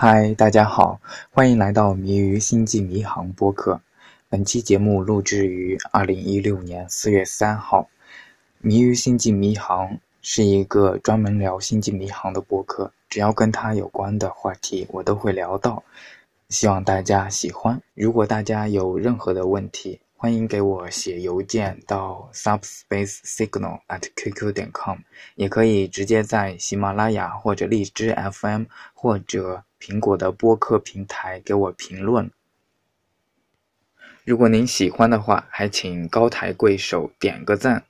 嗨，大家好，欢迎来到《谜语星际迷航》播客。本期节目录制于二零一六年四月三号。《谜于星际迷航》是一个专门聊星际迷航的播客，只要跟它有关的话题，我都会聊到。希望大家喜欢。如果大家有任何的问题，欢迎给我写邮件到 subspace signal at qq 点 com，也可以直接在喜马拉雅或者荔枝 FM 或者苹果的播客平台给我评论。如果您喜欢的话，还请高抬贵手点个赞。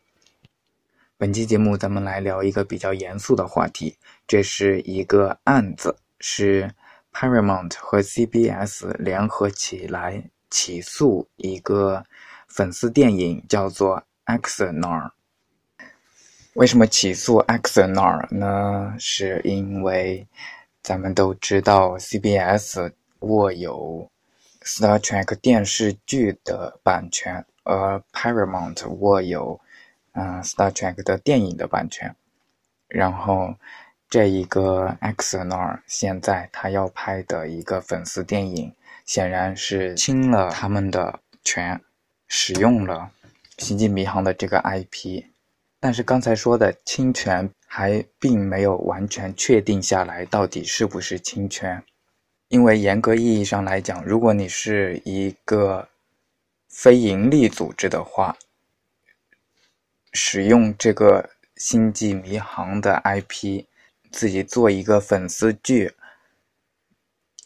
本期节目咱们来聊一个比较严肃的话题，这是一个案子，是 Paramount 和 CBS 联合起来。起诉一个粉丝电影叫做《Exonar》。为什么起诉《Exonar》呢？是因为咱们都知道 CBS 握有《Star Trek》电视剧的版权，而 Paramount 握有嗯《Star Trek》的电影的版权。然后这一个《Axanar》现在他要拍的一个粉丝电影。显然是侵了他们的权，使用了《星际迷航》的这个 IP，但是刚才说的侵权还并没有完全确定下来，到底是不是侵权？因为严格意义上来讲，如果你是一个非盈利组织的话，使用这个《星际迷航》的 IP，自己做一个粉丝剧，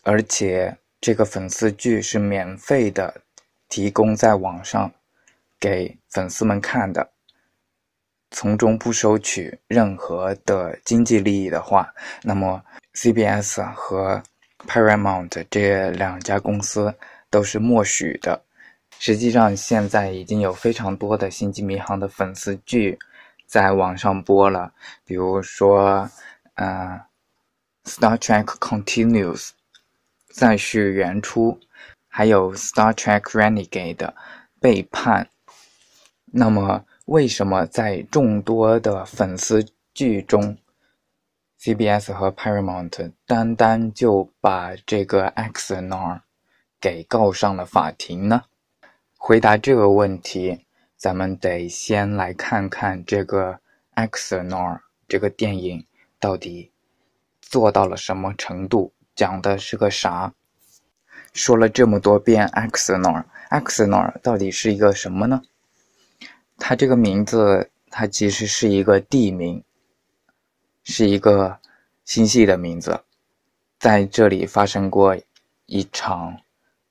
而且。这个粉丝剧是免费的，提供在网上给粉丝们看的，从中不收取任何的经济利益的话，那么 CBS 和 Paramount 这两家公司都是默许的。实际上，现在已经有非常多的《星际迷航》的粉丝剧在网上播了，比如说，嗯，《Star Trek Continues》。再续原初，还有《Star Trek Renegade》背叛。那么，为什么在众多的粉丝剧中，CBS 和 Paramount 单单就把这个 Axanar 给告上了法庭呢？回答这个问题，咱们得先来看看这个 Axanar 这个电影到底做到了什么程度。讲的是个啥？说了这么多遍，Axanar，Axanar 到底是一个什么呢？它这个名字，它其实是一个地名，是一个星系的名字，在这里发生过一场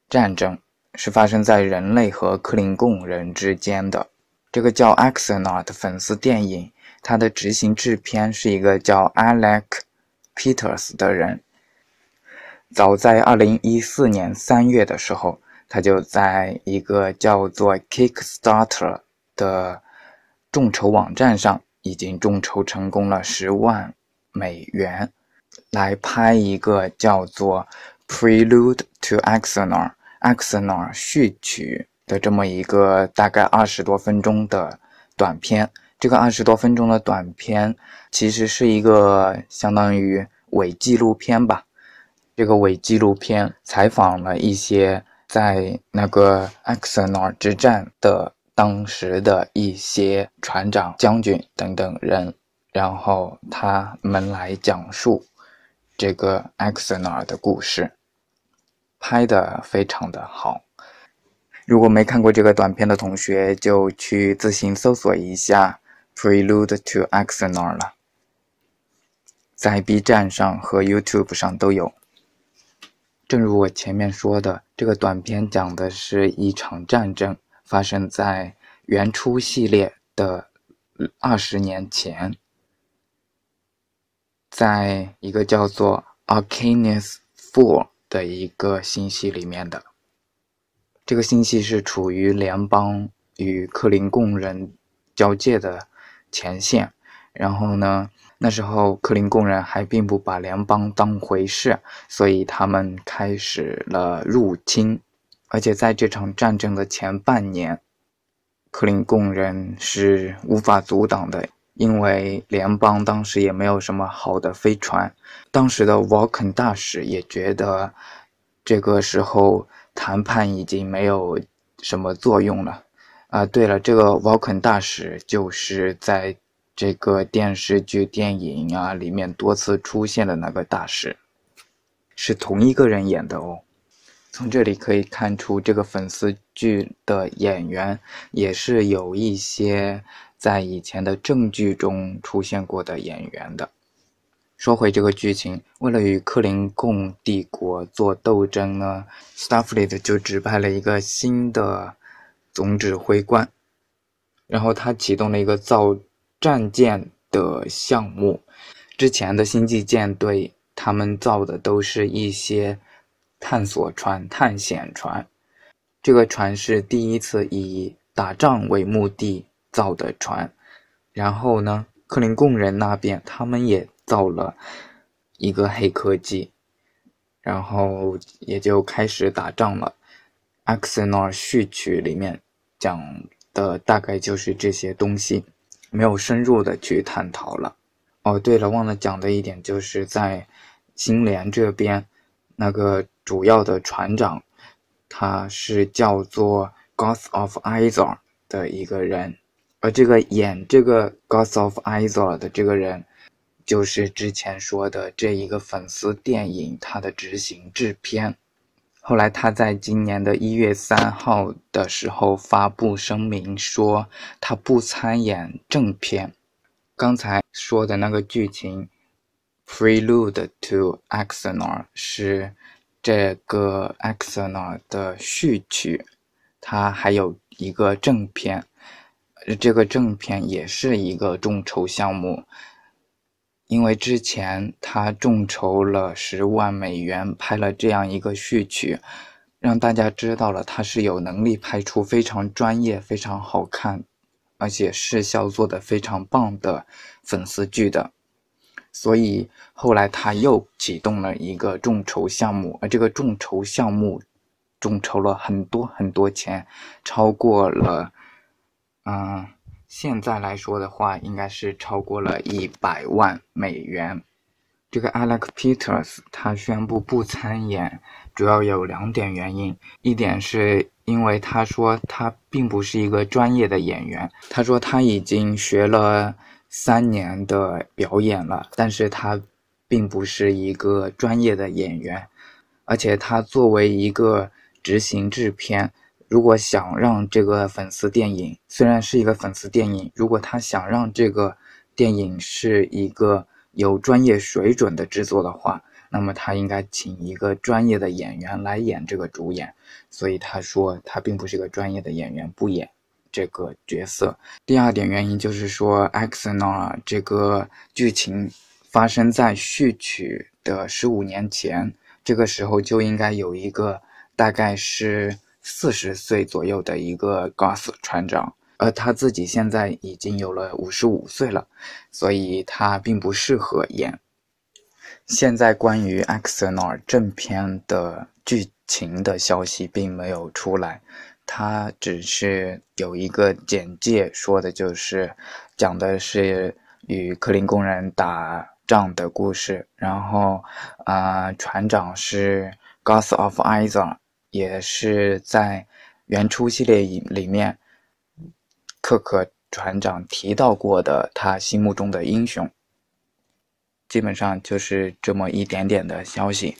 战争，是发生在人类和克林贡人之间的。这个叫 Axanar 的粉丝电影，它的执行制片是一个叫 Alec Peters 的人。早在二零一四年三月的时候，他就在一个叫做 Kickstarter 的众筹网站上，已经众筹成功了十万美元，来拍一个叫做 Prelude to Axonar》（Axonar 序曲）的这么一个大概二十多分钟的短片。这个二十多分钟的短片，其实是一个相当于伪纪录片吧。这个伪纪录片采访了一些在那个 Axanar 之战的当时的一些船长、将军等等人，然后他们来讲述这个 Axanar 的故事，拍的非常的好。如果没看过这个短片的同学，就去自行搜索一下 Prelude to Axanar 了，在 B 站上和 YouTube 上都有。正如我前面说的，这个短片讲的是一场战争发生在原初系列的二十年前，在一个叫做 Arcanus Four 的一个星系里面的。这个星系是处于联邦与克林贡人交界的前线，然后呢？那时候，克林贡人还并不把联邦当回事，所以他们开始了入侵。而且在这场战争的前半年，克林贡人是无法阻挡的，因为联邦当时也没有什么好的飞船，当时的沃肯大使也觉得这个时候谈判已经没有什么作用了。啊，对了，这个沃肯大使就是在这个电视剧、电影啊里面多次出现的那个大使，是同一个人演的哦。从这里可以看出，这个粉丝剧的演员也是有一些在以前的正剧中出现过的演员的。说回这个剧情，为了与克林贡帝国做斗争呢，Starfleet 就指派了一个新的总指挥官，然后他启动了一个造战舰的项目。之前的星际舰队，他们造的都是一些。探索船、探险船，这个船是第一次以打仗为目的造的船。然后呢，克林贡人那边他们也造了一个黑科技，然后也就开始打仗了。《Axanar》序曲里面讲的大概就是这些东西，没有深入的去探讨了。哦，对了，忘了讲的一点就是在星联这边那个。主要的船长，他是叫做 Goth of Izor 的一个人，而这个演这个 Goth of Izor 的这个人，就是之前说的这一个粉丝电影他的执行制片。后来他在今年的一月三号的时候发布声明说，他不参演正片。刚才说的那个剧情，Prelude to Axanar 是。这个《Axanar》的序曲，它还有一个正片，这个正片也是一个众筹项目，因为之前他众筹了十万美元拍了这样一个序曲，让大家知道了他是有能力拍出非常专业、非常好看，而且视效做得非常棒的粉丝剧的。所以后来他又启动了一个众筹项目，而这个众筹项目众筹了很多很多钱，超过了，嗯，现在来说的话，应该是超过了一百万美元。这个 Alex Peters 他宣布不参演，主要有两点原因，一点是因为他说他并不是一个专业的演员，他说他已经学了。三年的表演了，但是他并不是一个专业的演员，而且他作为一个执行制片，如果想让这个粉丝电影虽然是一个粉丝电影，如果他想让这个电影是一个有专业水准的制作的话，那么他应该请一个专业的演员来演这个主演，所以他说他并不是一个专业的演员，不演。这个角色，第二点原因就是说，Axanar 这个剧情发生在序曲的十五年前，这个时候就应该有一个大概是四十岁左右的一个 Gus 船长，而他自己现在已经有了五十五岁了，所以他并不适合演。现在关于 Axanar 正片的剧情的消息并没有出来。他只是有一个简介，说的就是讲的是与克林工人打仗的故事。然后，啊，船长是 g o s s of Izor，也是在原初系列里面，克克船长提到过的他心目中的英雄。基本上就是这么一点点的消息。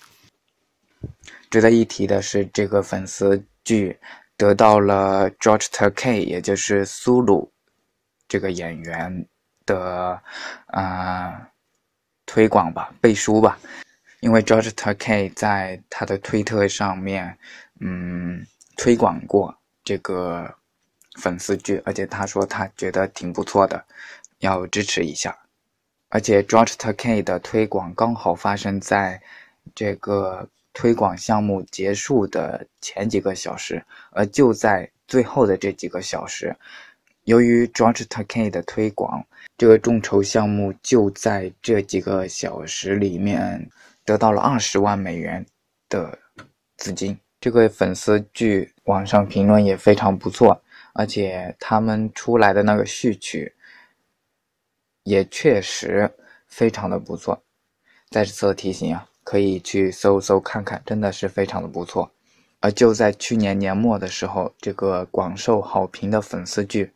值得一提的是，这个粉丝剧。得到了 George Takei，也就是苏鲁这个演员的啊推广吧、背书吧，因为 George Takei 在他的推特上面嗯推广过这个粉丝剧，而且他说他觉得挺不错的，要支持一下。而且 George Takei 的推广刚好发生在这个。推广项目结束的前几个小时，而就在最后的这几个小时，由于 George Takei 的推广，这个众筹项目就在这几个小时里面得到了二十万美元的资金。这个粉丝据网上评论也非常不错，而且他们出来的那个序曲，也确实非常的不错。再次提醒啊，可以去搜搜看看，真的是非常的不错。而就在去年年末的时候，这个广受好评的粉丝剧，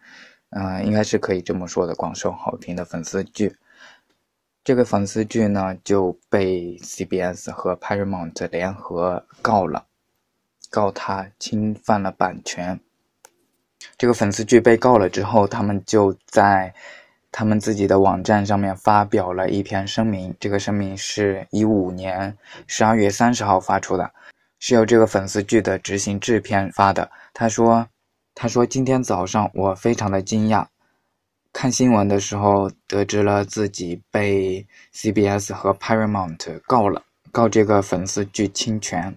嗯，应该是可以这么说的，广受好评的粉丝剧。这个粉丝剧呢就被 CBS 和 Paramount 联合告了，告他侵犯了版权。这个粉丝剧被告了之后，他们就在。他们自己的网站上面发表了一篇声明，这个声明是一五年十二月三十号发出的，是由这个粉丝剧的执行制片发的。他说：“他说今天早上我非常的惊讶，看新闻的时候得知了自己被 CBS 和 Paramount 告了，告这个粉丝剧侵权。”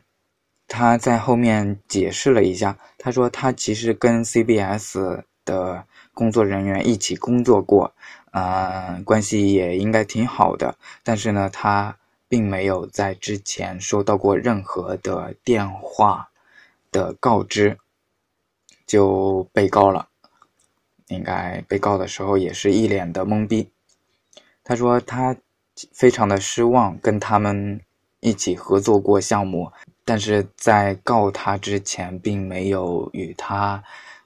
他在后面解释了一下，他说他其实跟 CBS 的。工作人员一起工作过，呃，关系也应该挺好的。但是呢，他并没有在之前收到过任何的电话的告知，就被告了。应该被告的时候也是一脸的懵逼。他说他非常的失望，跟他们一起合作过项目，但是在告他之前，并没有与他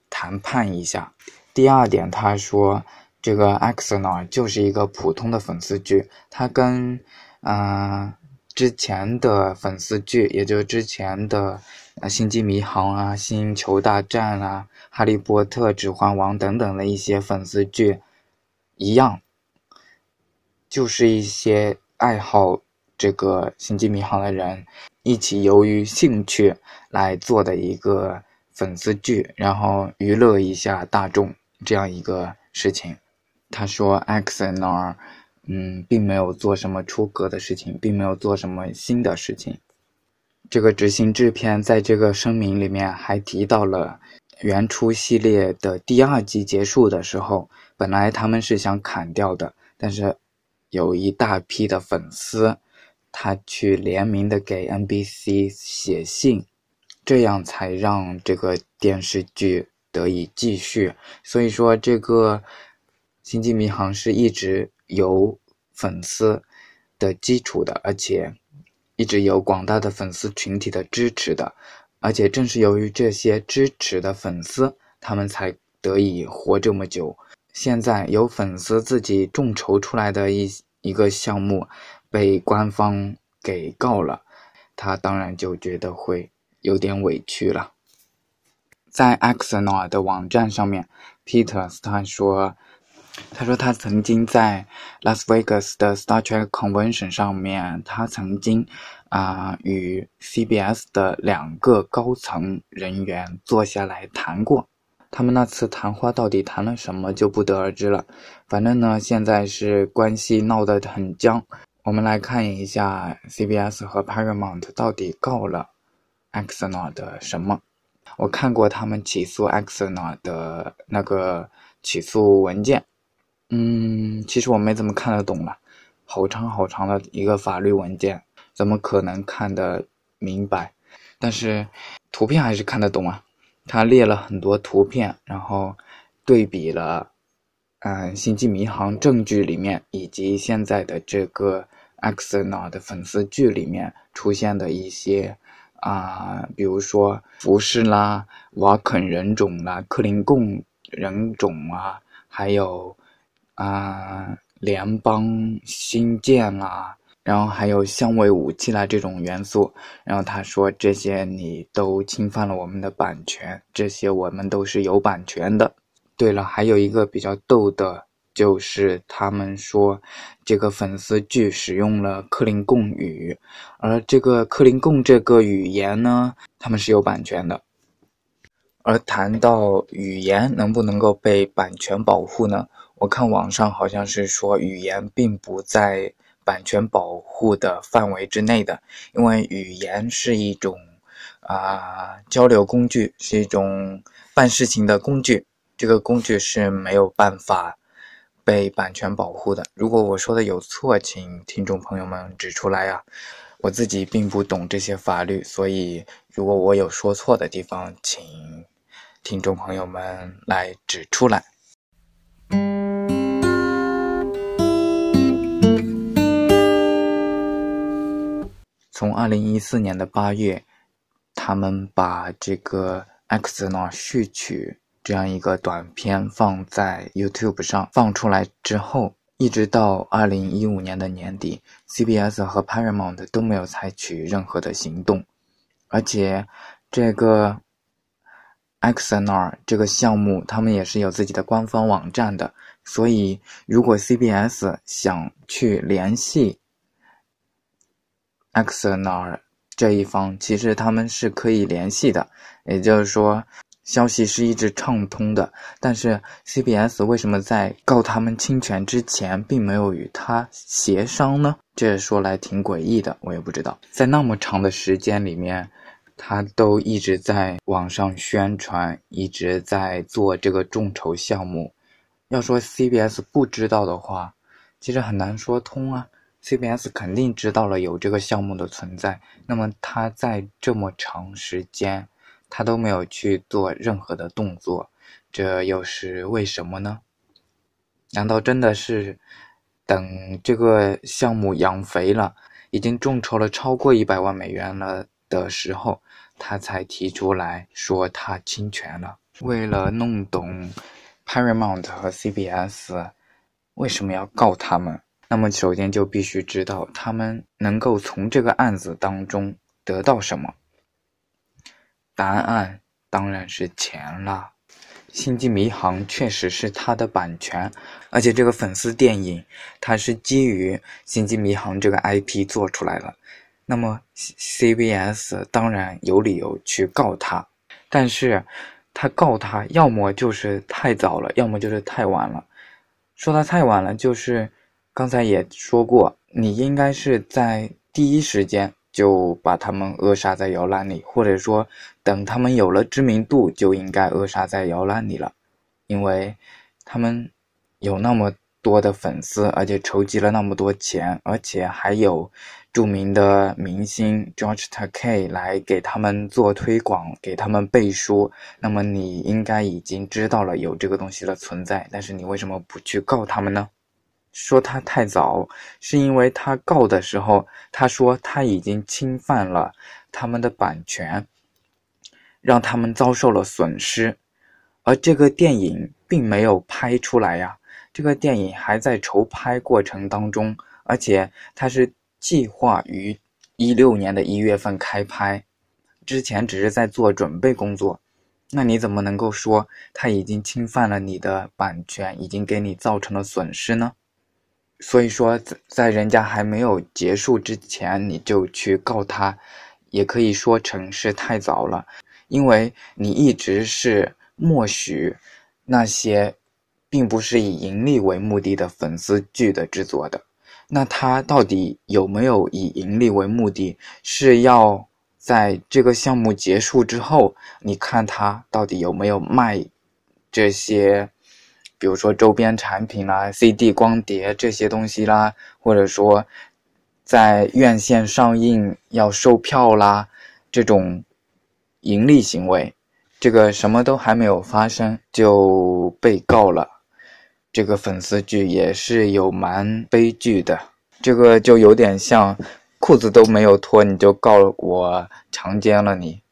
谈判一下。第二点，他说这个《X 呢就是一个普通的粉丝剧，它跟嗯之前的粉丝剧，也就是之前的《星际迷航》啊、《星球大战》啊、《哈利波特》《指环王》等等的一些粉丝剧一样，就是一些爱好这个《星际迷航》的人一起由于兴趣来做的一个粉丝剧，然后娱乐一下大众。这样一个事情，他说 X N R，嗯，并没有做什么出格的事情，并没有做什么新的事情。这个执行制片在这个声明里面还提到了原初系列的第二季结束的时候，本来他们是想砍掉的，但是有一大批的粉丝，他去联名的给 NBC 写信，这样才让这个电视剧。得以继续，所以说这个《星际迷航》是一直有粉丝的基础的，而且一直有广大的粉丝群体的支持的，而且正是由于这些支持的粉丝，他们才得以活这么久。现在有粉丝自己众筹出来的一一个项目被官方给告了，他当然就觉得会有点委屈了。在 X n o 的网站上面，Peter 他说，他说他曾经在 Las Vegas 的 Star Trek Convention 上面，他曾经啊与 CBS 的两个高层人员坐下来谈过。他们那次谈话到底谈了什么，就不得而知了。反正呢，现在是关系闹得很僵。我们来看一下 CBS 和 Paramount 到底告了 X n o 的什么。我看过他们起诉 X 呢的那个起诉文件，嗯，其实我没怎么看得懂了，好长好长的一个法律文件，怎么可能看得明白？但是图片还是看得懂啊。他列了很多图片，然后对比了，嗯，《星际迷航》证据里面以及现在的这个 X 呢的粉丝剧里面出现的一些。啊，比如说服饰啦、瓦肯人种啦、克林贡人种啊，还有啊联邦新建啦，然后还有相位武器啦这种元素，然后他说这些你都侵犯了我们的版权，这些我们都是有版权的。对了，还有一个比较逗的。就是他们说，这个粉丝剧使用了克林贡语，而这个克林贡这个语言呢，他们是有版权的。而谈到语言能不能够被版权保护呢？我看网上好像是说语言并不在版权保护的范围之内的，因为语言是一种啊交流工具，是一种办事情的工具，这个工具是没有办法。被版权保护的。如果我说的有错，请听众朋友们指出来呀、啊。我自己并不懂这些法律，所以如果我有说错的地方，请听众朋友们来指出来。从二零一四年的八月，他们把这个 x 呢序曲这样一个短片放在 YouTube 上放出来之后，一直到二零一五年的年底，CBS 和 Paramount 都没有采取任何的行动，而且这个 XNR 这个项目，他们也是有自己的官方网站的，所以如果 CBS 想去联系 XNR 这一方，其实他们是可以联系的，也就是说。消息是一直畅通的，但是 CBS 为什么在告他们侵权之前，并没有与他协商呢？这说来挺诡异的，我也不知道。在那么长的时间里面，他都一直在网上宣传，一直在做这个众筹项目。要说 CBS 不知道的话，其实很难说通啊。CBS 肯定知道了有这个项目的存在，那么他在这么长时间。他都没有去做任何的动作，这又是为什么呢？难道真的是等这个项目养肥了，已经众筹了超过一百万美元了的时候，他才提出来说他侵权了？为了弄懂 Paramount 和 CBS 为什么要告他们，那么首先就必须知道他们能够从这个案子当中得到什么。答案当然是钱了，《星际迷航》确实是它的版权，而且这个粉丝电影它是基于《星际迷航》这个 IP 做出来了。那么 CBS 当然有理由去告他，但是他告他要么就是太早了，要么就是太晚了。说他太晚了，就是刚才也说过，你应该是在第一时间。就把他们扼杀在摇篮里，或者说等他们有了知名度，就应该扼杀在摇篮里了，因为他们有那么多的粉丝，而且筹集了那么多钱，而且还有著名的明星 George Takei 来给他们做推广，给他们背书。那么你应该已经知道了有这个东西的存在，但是你为什么不去告他们呢？说他太早，是因为他告的时候，他说他已经侵犯了他们的版权，让他们遭受了损失，而这个电影并没有拍出来呀，这个电影还在筹拍过程当中，而且他是计划于一六年的一月份开拍，之前只是在做准备工作，那你怎么能够说他已经侵犯了你的版权，已经给你造成了损失呢？所以说，在在人家还没有结束之前，你就去告他，也可以说成是太早了，因为你一直是默许那些并不是以盈利为目的的粉丝剧的制作的。那他到底有没有以盈利为目的？是要在这个项目结束之后，你看他到底有没有卖这些？比如说周边产品啦、CD 光碟这些东西啦，或者说在院线上映要售票啦，这种盈利行为，这个什么都还没有发生就被告了，这个粉丝剧也是有蛮悲剧的，这个就有点像裤子都没有脱你就告我强奸了你，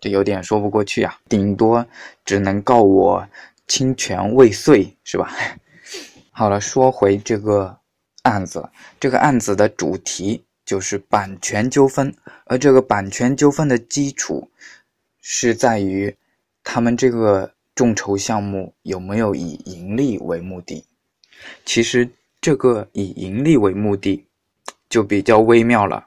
这有点说不过去啊，顶多只能告我。侵权未遂是吧？好了，说回这个案子，这个案子的主题就是版权纠纷，而这个版权纠纷的基础是在于他们这个众筹项目有没有以盈利为目的。其实这个以盈利为目的就比较微妙了。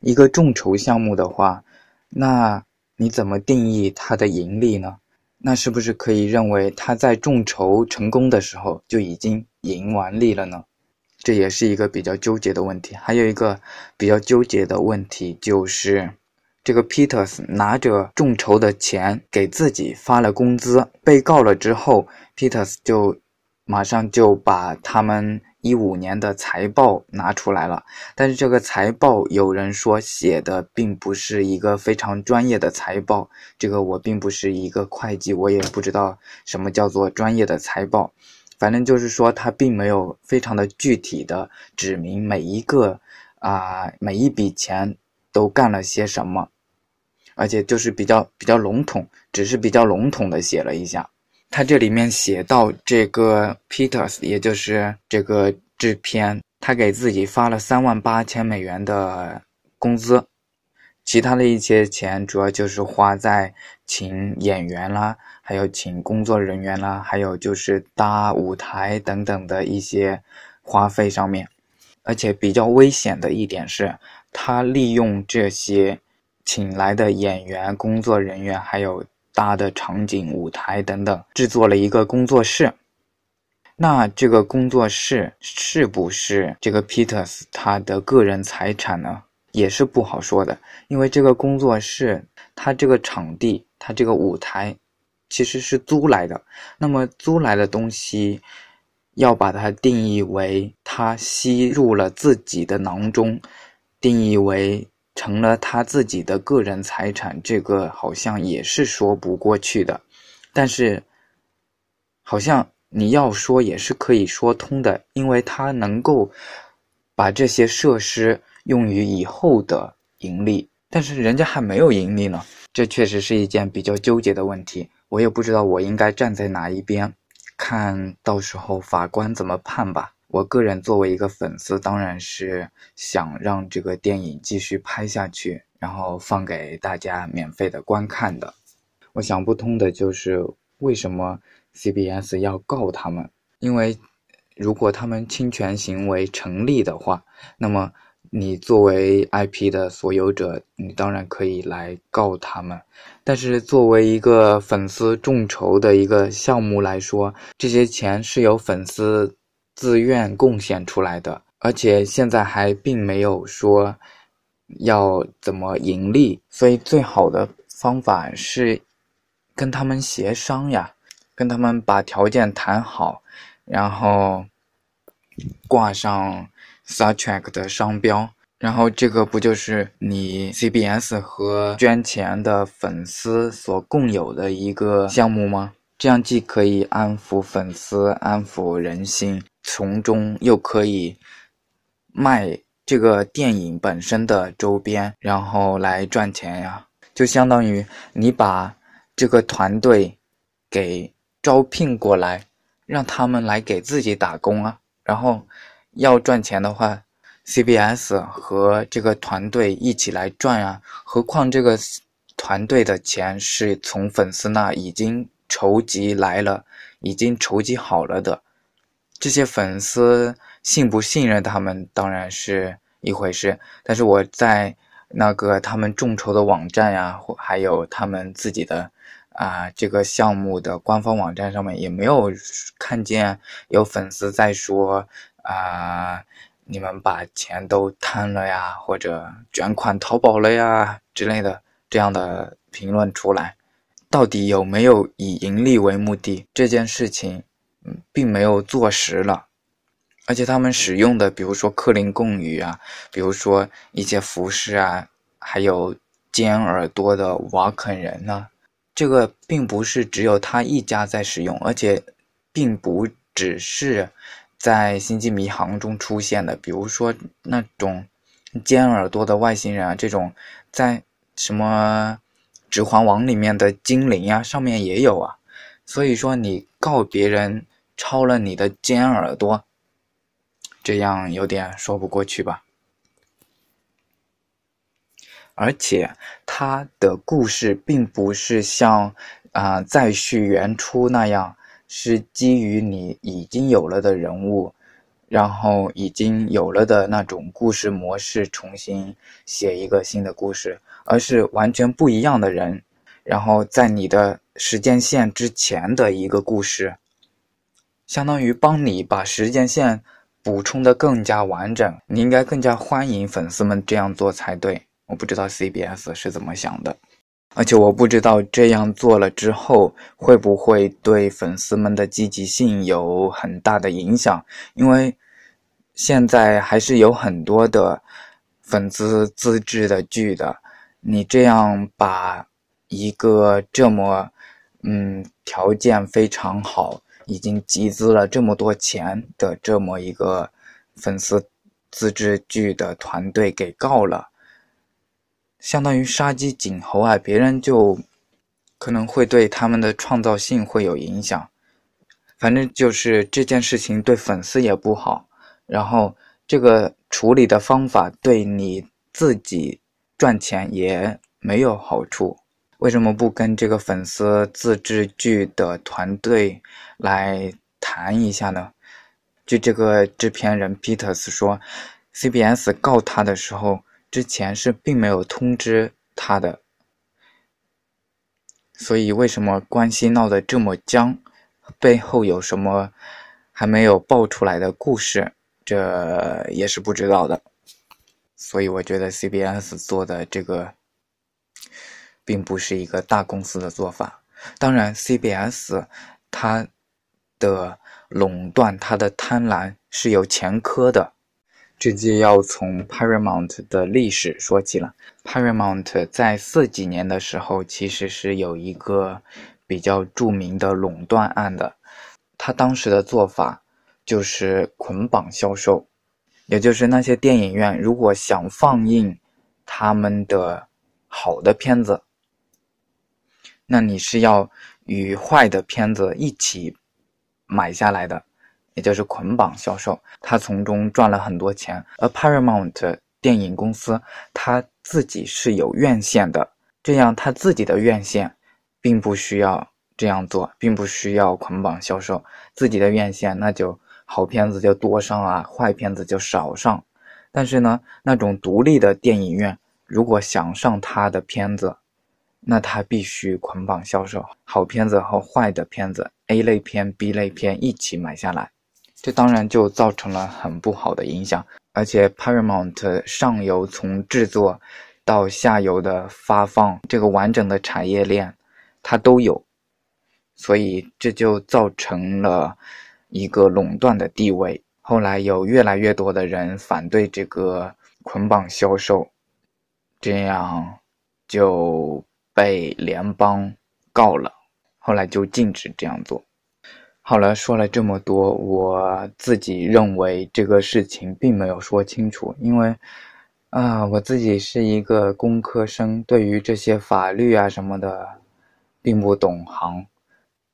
一个众筹项目的话，那你怎么定义它的盈利呢？那是不是可以认为他在众筹成功的时候就已经盈完利了呢？这也是一个比较纠结的问题。还有一个比较纠结的问题就是，这个 Peters 拿着众筹的钱给自己发了工资，被告了之后，Peters 就马上就把他们。一五年的财报拿出来了，但是这个财报有人说写的并不是一个非常专业的财报。这个我并不是一个会计，我也不知道什么叫做专业的财报。反正就是说，他并没有非常的具体的指明每一个啊每一笔钱都干了些什么，而且就是比较比较笼统，只是比较笼统的写了一下。他这里面写到这个 Peters，也就是这个制片，他给自己发了三万八千美元的工资，其他的一些钱主要就是花在请演员啦，还有请工作人员啦，还有就是搭舞台等等的一些花费上面。而且比较危险的一点是，他利用这些请来的演员、工作人员，还有。搭的场景、舞台等等，制作了一个工作室。那这个工作室是不是这个 Peters 他的个人财产呢？也是不好说的，因为这个工作室，他这个场地，他这个舞台，其实是租来的。那么租来的东西，要把它定义为他吸入了自己的囊中，定义为。成了他自己的个人财产，这个好像也是说不过去的。但是，好像你要说也是可以说通的，因为他能够把这些设施用于以后的盈利。但是人家还没有盈利呢，这确实是一件比较纠结的问题。我也不知道我应该站在哪一边，看到时候法官怎么判吧。我个人作为一个粉丝，当然是想让这个电影继续拍下去，然后放给大家免费的观看的。我想不通的就是为什么 CBS 要告他们？因为如果他们侵权行为成立的话，那么你作为 IP 的所有者，你当然可以来告他们。但是作为一个粉丝众筹的一个项目来说，这些钱是由粉丝。自愿贡献出来的，而且现在还并没有说要怎么盈利，所以最好的方法是跟他们协商呀，跟他们把条件谈好，然后挂上 Star Trek 的商标，然后这个不就是你 CBS 和捐钱的粉丝所共有的一个项目吗？这样既可以安抚粉丝，安抚人心。从中又可以卖这个电影本身的周边，然后来赚钱呀，就相当于你把这个团队给招聘过来，让他们来给自己打工啊。然后要赚钱的话，CBS 和这个团队一起来赚啊。何况这个团队的钱是从粉丝那已经筹集来了，已经筹集好了的。这些粉丝信不信任他们当然是一回事，但是我在那个他们众筹的网站呀，或还有他们自己的啊这个项目的官方网站上面也没有看见有粉丝在说啊你们把钱都贪了呀，或者卷款逃跑了呀之类的这样的评论出来，到底有没有以盈利为目的这件事情？并没有坐实了，而且他们使用的，比如说克林贡语啊，比如说一些服饰啊，还有尖耳朵的瓦肯人呢，这个并不是只有他一家在使用，而且并不只是在《星际迷航》中出现的，比如说那种尖耳朵的外星人啊，这种在什么《指环王》里面的精灵呀，上面也有啊，所以说你告别人。抄了你的尖耳朵，这样有点说不过去吧？而且他的故事并不是像啊再续原初那样，是基于你已经有了的人物，然后已经有了的那种故事模式重新写一个新的故事，而是完全不一样的人，然后在你的时间线之前的一个故事。相当于帮你把时间线补充的更加完整，你应该更加欢迎粉丝们这样做才对。我不知道 CBS 是怎么想的，而且我不知道这样做了之后会不会对粉丝们的积极性有很大的影响，因为现在还是有很多的粉丝自制的剧的，你这样把一个这么嗯条件非常好。已经集资了这么多钱的这么一个粉丝自制剧的团队给告了，相当于杀鸡儆猴啊，别人就可能会对他们的创造性会有影响。反正就是这件事情对粉丝也不好，然后这个处理的方法对你自己赚钱也没有好处。为什么不跟这个粉丝自制剧的团队来谈一下呢？据这个制片人 Peters 说，CBS 告他的时候，之前是并没有通知他的，所以为什么关系闹得这么僵？背后有什么还没有爆出来的故事，这也是不知道的。所以我觉得 CBS 做的这个，并不是一个大公司的做法。当然，CBS 它的垄断、他的贪婪是有前科的。这就要从 Paramount 的历史说起了。Paramount 在四几年的时候，其实是有一个。比较著名的垄断案的，他当时的做法就是捆绑销售，也就是那些电影院如果想放映他们的好的片子，那你是要与坏的片子一起买下来的，也就是捆绑销售，他从中赚了很多钱。而 Paramount 电影公司他自己是有院线的，这样他自己的院线。并不需要这样做，并不需要捆绑销售自己的院线，那就好片子就多上啊，坏片子就少上。但是呢，那种独立的电影院如果想上他的片子，那他必须捆绑销售好片子和坏的片子，A 类片、B 类片一起买下来，这当然就造成了很不好的影响。而且 Paramount 上游从制作到下游的发放这个完整的产业链。它都有，所以这就造成了一个垄断的地位。后来有越来越多的人反对这个捆绑销售，这样就被联邦告了。后来就禁止这样做。好了，说了这么多，我自己认为这个事情并没有说清楚，因为啊，我自己是一个工科生，对于这些法律啊什么的。并不懂行，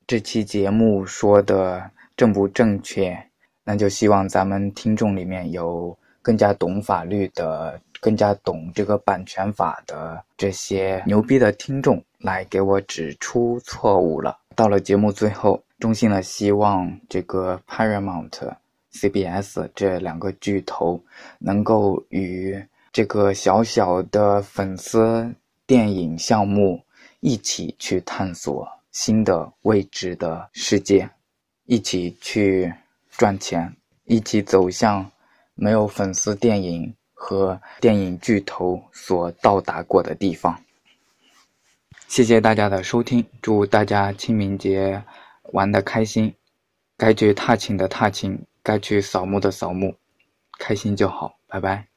这期节目说的正不正确？那就希望咱们听众里面有更加懂法律的、更加懂这个版权法的这些牛逼的听众来给我指出错误了。到了节目最后，衷心的希望这个 Paramount、CBS 这两个巨头能够与这个小小的粉丝电影项目。一起去探索新的未知的世界，一起去赚钱，一起走向没有粉丝电影和电影巨头所到达过的地方。谢谢大家的收听，祝大家清明节玩的开心，该去踏青的踏青，该去扫墓的扫墓，开心就好，拜拜。